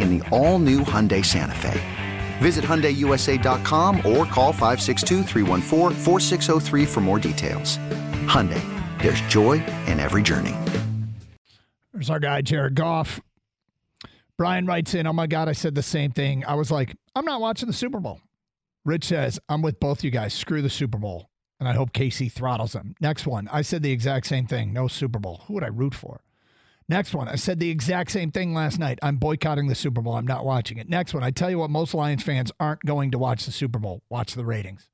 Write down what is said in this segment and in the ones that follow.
in the all new Hyundai Santa Fe. Visit HyundaiUSA.com or call 562 for more details. Hyundai, there's joy in every journey. There's our guy, Jared Goff. Brian writes in, Oh my God, I said the same thing. I was like, I'm not watching the Super Bowl. Rich says, I'm with both you guys. Screw the Super Bowl. And I hope Casey throttles them. Next one. I said the exact same thing. No Super Bowl. Who would I root for? Next one. I said the exact same thing last night. I'm boycotting the Super Bowl. I'm not watching it. Next one. I tell you what, most Lions fans aren't going to watch the Super Bowl. Watch the ratings.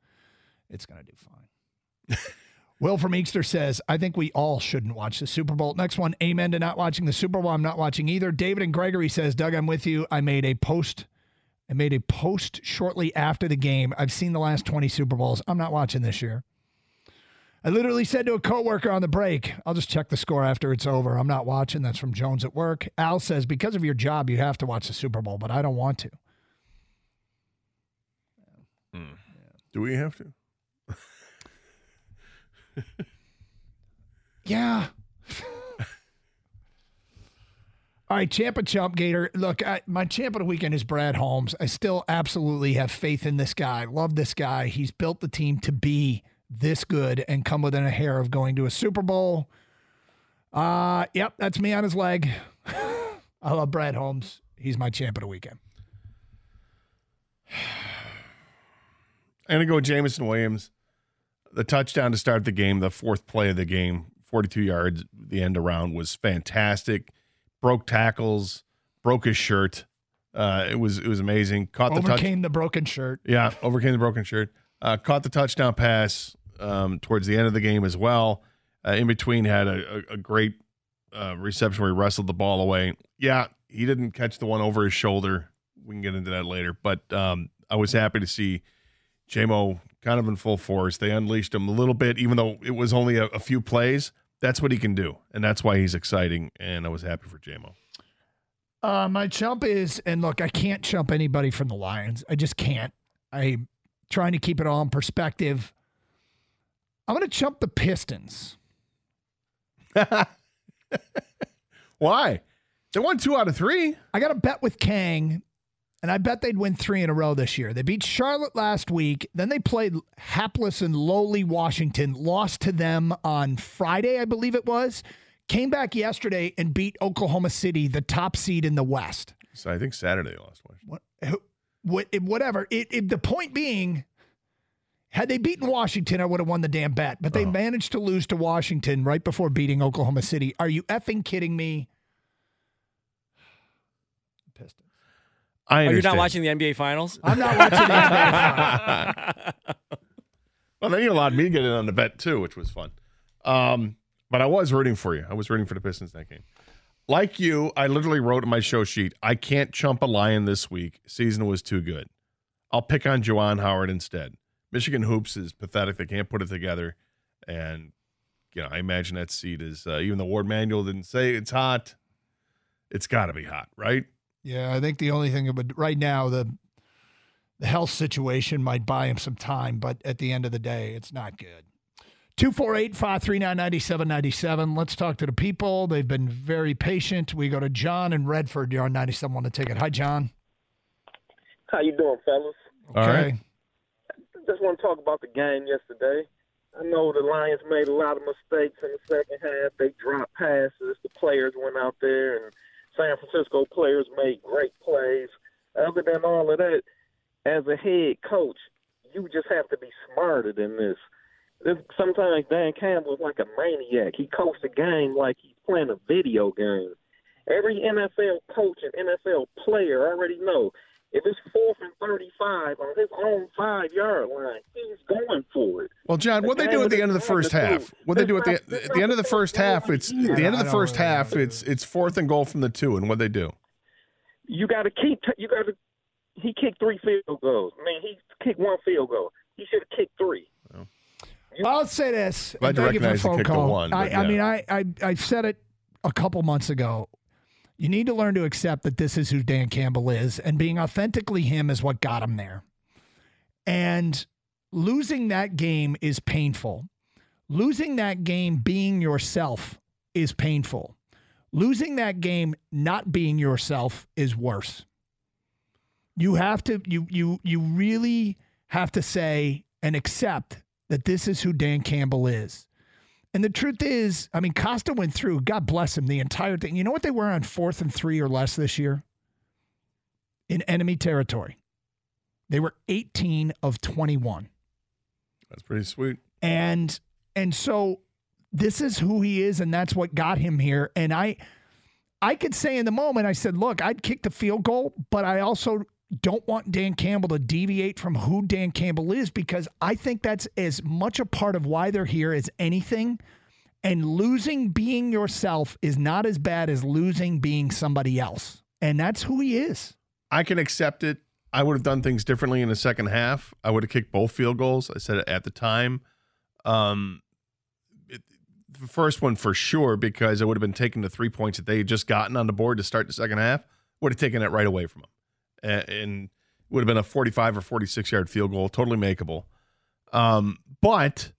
It's going to do fine. Will from Easter says, I think we all shouldn't watch the Super Bowl. Next one, amen to not watching the Super Bowl. I'm not watching either. David and Gregory says, Doug, I'm with you. I made a post. I made a post shortly after the game. I've seen the last 20 Super Bowls. I'm not watching this year. I literally said to a coworker on the break, I'll just check the score after it's over. I'm not watching. That's from Jones at work. Al says, because of your job, you have to watch the Super Bowl, but I don't want to. Hmm. Do we have to? yeah. All right, champ and chump Gator. Look, I, my champ of the weekend is Brad Holmes. I still absolutely have faith in this guy. Love this guy. He's built the team to be this good and come within a hair of going to a Super Bowl. Uh, yep, that's me on his leg. I love Brad Holmes. He's my champ of the weekend. I'm going to go Jameson Williams. The touchdown to start the game, the fourth play of the game, 42 yards, the end around was fantastic. Broke tackles, broke his shirt. Uh, it was it was amazing. Caught overcame the touch- the broken shirt. Yeah, overcame the broken shirt. Uh, caught the touchdown pass um, towards the end of the game as well. Uh, in between, had a, a, a great uh, reception where he wrestled the ball away. Yeah, he didn't catch the one over his shoulder. We can get into that later, but um, I was happy to see Jamo kind of in full force. They unleashed him a little bit, even though it was only a, a few plays. That's what he can do, and that's why he's exciting. And I was happy for Jamo. Uh, my chump is, and look, I can't chump anybody from the Lions. I just can't. I'm trying to keep it all in perspective. I'm going to chump the Pistons. Why? They won two out of three. I got a bet with Kang, and I bet they'd win three in a row this year. They beat Charlotte last week. Then they played hapless and lowly Washington, lost to them on Friday, I believe it was. Came back yesterday and beat Oklahoma City, the top seed in the West. So I think Saturday lost Washington. What, what, whatever. It, it, the point being, had they beaten Washington, I would have won the damn bet. But they oh. managed to lose to Washington right before beating Oklahoma City. Are you effing kidding me? Pistons. I Are you not watching the NBA Finals? I'm not watching the NBA Finals. well, then you allowed me to get in on the bet too, which was fun. Um, but I was rooting for you. I was rooting for the Pistons that game. Like you, I literally wrote in my show sheet, I can't chump a lion this week. Season was too good. I'll pick on Juwan Howard instead. Michigan hoops is pathetic. They can't put it together, and you know I imagine that seat is uh, even the Warde Manuel didn't say it's hot. It's got to be hot, right? Yeah, I think the only thing, but right now the the health situation might buy him some time, but at the end of the day, it's not good. 248 539 9797. Let's talk to the people. They've been very patient. We go to John in Redford. You're on 97. on the ticket. Hi, John. How you doing, fellas? Okay. All right. Just want to talk about the game yesterday. I know the Lions made a lot of mistakes in the second half. They dropped passes. The players went out there, and San Francisco players made great plays. Other than all of that, as a head coach, you just have to be smarter than this. this sometimes Dan Campbell's like a maniac. He coached a game like he's playing a video game. Every NFL coach and NFL player already know if it's fourth and 35 on his own five yard line, he's going for it. Well, John, what they do at the end of the first half? What they do at the, at the end of the first half? It's at the end of the first half. It's it's fourth and goal from the two, and what they do? You got to keep. You got to. He kicked three field goals. I mean, he kicked one field goal. He should have kicked three. Well, I'll say this. Glad thank you for the phone call. One, I, yeah. I mean, I, I I said it a couple months ago. You need to learn to accept that this is who Dan Campbell is, and being authentically him is what got him there. And losing that game is painful. Losing that game being yourself is painful. Losing that game not being yourself is worse. You have to you you you really have to say and accept that this is who Dan Campbell is. And the truth is, I mean, Costa went through, God bless him, the entire thing. You know what they were on fourth and three or less this year? In enemy territory. They were 18 of 21. That's pretty sweet. And and so this is who he is, and that's what got him here. And I I could say in the moment, I said, look, I'd kick the field goal, but I also don't want Dan Campbell to deviate from who Dan Campbell is because I think that's as much a part of why they're here as anything. And losing being yourself is not as bad as losing being somebody else. And that's who he is. I can accept it. I would have done things differently in the second half. I would have kicked both field goals. I said it at the time. Um, it, the first one for sure, because I would have been taking the three points that they had just gotten on the board to start the second half, would have taken it right away from them and would have been a 45 or 46 yard field goal, totally makeable. Um, but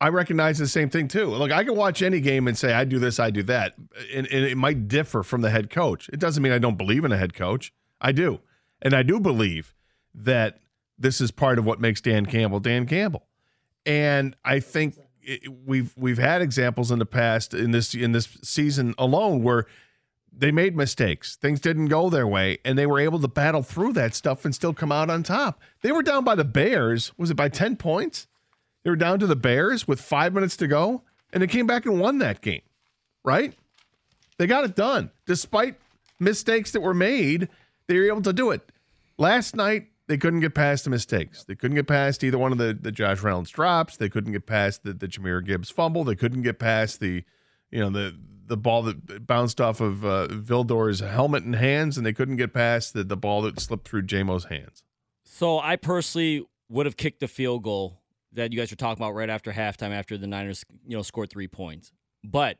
I recognize the same thing too. Look, I can watch any game and say I do this, I do that, and, and, it might differ from the head coach. It doesn't mean I don't believe in a head coach. I do, and I do believe that this is part of what makes Dan Campbell Dan Campbell. And I think it, we've we've had examples in the past in this in this season alone where they made mistakes. Things didn't go their way, and they were able to battle through that stuff and still come out on top. They were down by the Bears. Was it by 10 points? They were down to the Bears with five minutes to go, and they came back and won that game, right? They got it done. Despite mistakes that were made, they were able to do it. Last night, they couldn't get past the mistakes. They couldn't get past either one of the, the Josh Reynolds drops. They couldn't get past the, the Jahmyr Gibbs fumble. They couldn't get past the, you know, the the ball that bounced off of uh, Vildor's helmet and hands, and they couldn't get past the, the ball that slipped through Jamo's hands. So I personally would have kicked the field goal that you guys were talking about right after halftime, after the Niners, you know, scored three points. But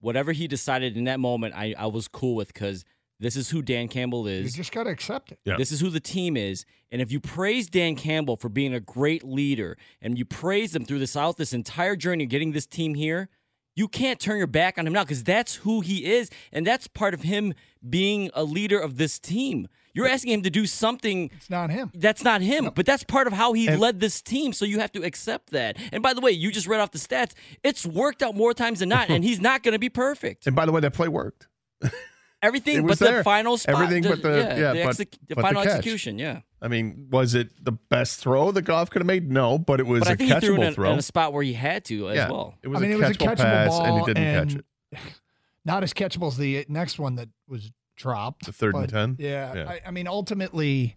whatever he decided in that moment, I, I was cool with because this is who Dan Campbell is. You just got to accept it. Yeah. This is who the team is. And if you praise Dan Campbell for being a great leader and you praise him through this out this entire journey of getting this team here, you can't turn your back on him now because that's who he is. And that's part of him being a leader of this team. You're asking him to do something. It's not him. That's not him. No. But that's part of how he and, led this team. So you have to accept that. And by the way, you just read off the stats. It's worked out more times than not, and he's not going to be perfect. And by the way, that play worked. Everything but there. the final spot. Everything but the yeah, yeah the, but, the but final the execution. Yeah. I mean, was it the best throw that Goff could have made? No, but it was but a catchable in throw in a spot where he had to as yeah, well. It was, I mean, it was a catchable pass, ball, and he didn't and catch it. Not as catchable as the next one that was dropped. The third and ten. Yeah, yeah. I, I mean, ultimately,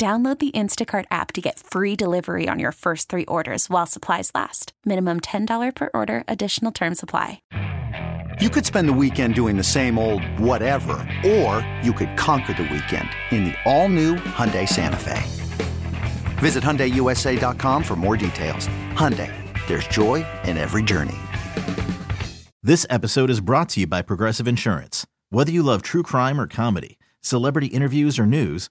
Download the Instacart app to get free delivery on your first three orders while supplies last. Minimum $10 per order, additional term supply. You could spend the weekend doing the same old whatever, or you could conquer the weekend in the all-new Hyundai Santa Fe. Visit HyundaiUSA.com for more details. Hyundai, there's joy in every journey. This episode is brought to you by Progressive Insurance. Whether you love true crime or comedy, celebrity interviews or news,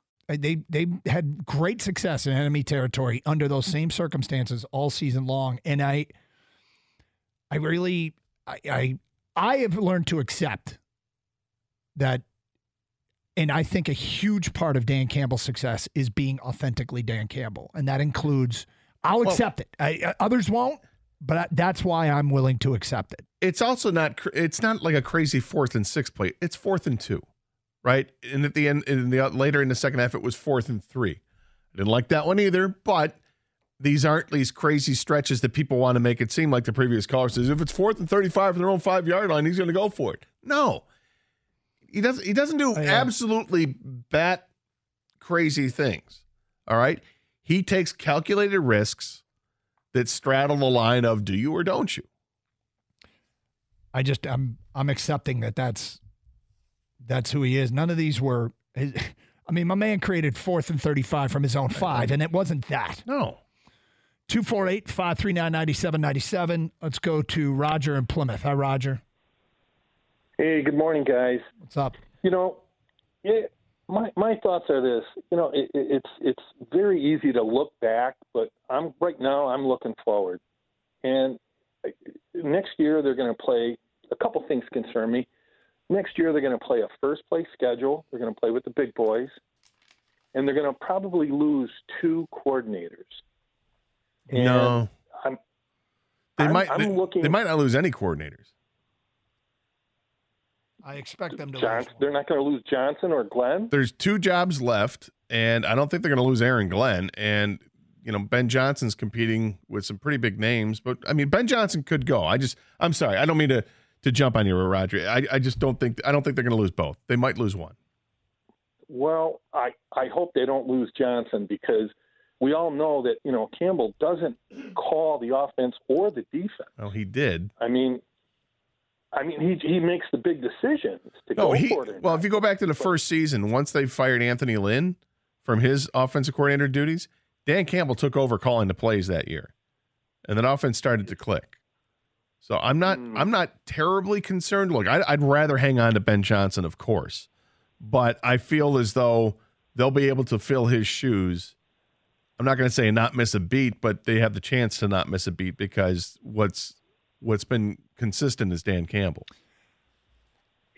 Uh, They they had great success in enemy territory under those same circumstances all season long, and I I really I I, I have learned to accept that. And I think a huge part of Dan Campbell's success is being authentically Dan Campbell, and that includes. I'll accept it. I, others won't, but that's why I'm willing to accept it. It's also not. It's not like a crazy fourth and six play. It's fourth and two, right? And at the end, in the later in the second half, it was fourth and three. I didn't like that one either. But these aren't these crazy stretches that people want to make it seem like the previous caller says. If it's fourth and thirty-five from their own five-yard line, he's going to go for it. No, he doesn't. He doesn't do I, uh, absolutely bat crazy things. All right, he takes calculated risks that straddle the line of do you or don't you. I just I'm I'm accepting that that's that's who he is. None of these were. I mean, my man created fourth and 35 from his own five, and it wasn't that. No. 248 539 9797. Let's go to Roger in Plymouth. Hi, Roger. Hey, good morning, guys. What's up? You know, yeah, my my thoughts are this. You know, it, it- it's it's very easy to look back, but I'm right now I'm looking forward. And uh, next year they're going to play. A couple things concern me. Next year they're going to play a first place schedule. They're going to play with the big boys, and they're going to probably lose two coordinators. And no. I'm They I'm- might I'm they, looking- they might not lose any coordinators. I expect them to Johnson. lose. They're not going to lose Johnson or Glenn. There's two jobs left, and I don't think they're going to lose Aaron Glenn. And you know Ben Johnson's competing with some pretty big names, but I mean Ben Johnson could go. I just I'm sorry, I don't mean to to jump on you, Roger. I, I just don't think I don't think they're going to lose both. They might lose one. Well, I I hope they don't lose Johnson because we all know that you know Campbell doesn't call the offense or the defense. Well, he did. I mean, I mean he he makes the big decisions to No, go he. for it. Well, if you go back to the first season, once they fired Anthony Lynn from his offensive coordinator duties, Dan Campbell took over calling the plays that year, and that offense started to click. So I'm not. Hmm. I'm not terribly concerned. Look, I'd, I'd rather hang on to Ben Johnson, of course, but I feel as though they'll be able to fill his shoes. I'm not going to say not miss a beat, but they have the chance to not miss a beat because what's what's been consistent is Dan Campbell.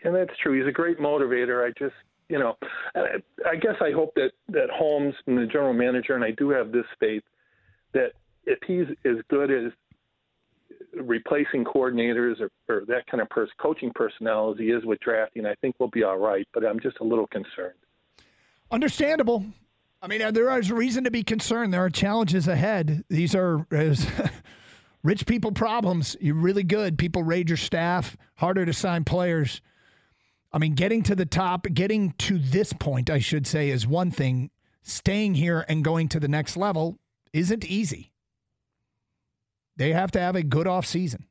and that's true. He's a great motivator. I just you know, I, I guess I hope that that Holmes and the general manager, and I do have this faith that if he's as good as replacing coordinators or, or that kind of pers- coaching personnel as he is with drafting, I think we'll be all right. But I'm just a little concerned. Understandable. I mean, uh, there is reason to be concerned. There are challenges ahead. These are rich people problems. You're really good. People raid your staff, harder to sign players. I mean, getting to the top, getting to this point, I should say, is one thing. Staying here and going to the next level isn't easy. They have to have a good off season,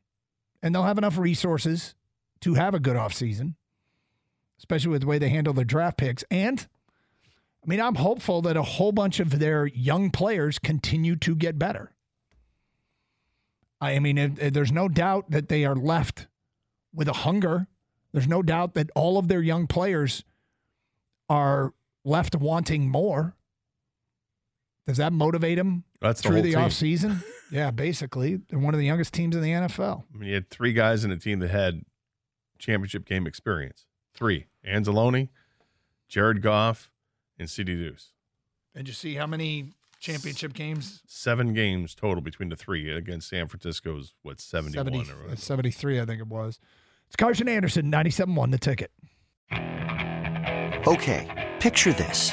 and they'll have enough resources to have a good off season, especially with the way they handle their draft picks. And I mean, I'm hopeful that a whole bunch of their young players continue to get better. I mean, there's no doubt that they are left with a hunger. There's no doubt that all of their young players are left wanting more. Does that motivate him That's the through whole the team. offseason? yeah, basically. They're one of the youngest teams in the NFL. I mean, you had three guys in a team that had championship game experience. Three: Anzalone, Jared Goff, and CD Deuce. Did you see how many championship games? Seven games total between the three against San Francisco's what seventy-one 70, or whatever. 73, I think it was. It's Karsch and Anderson, 97.1 the ticket. Okay, picture this.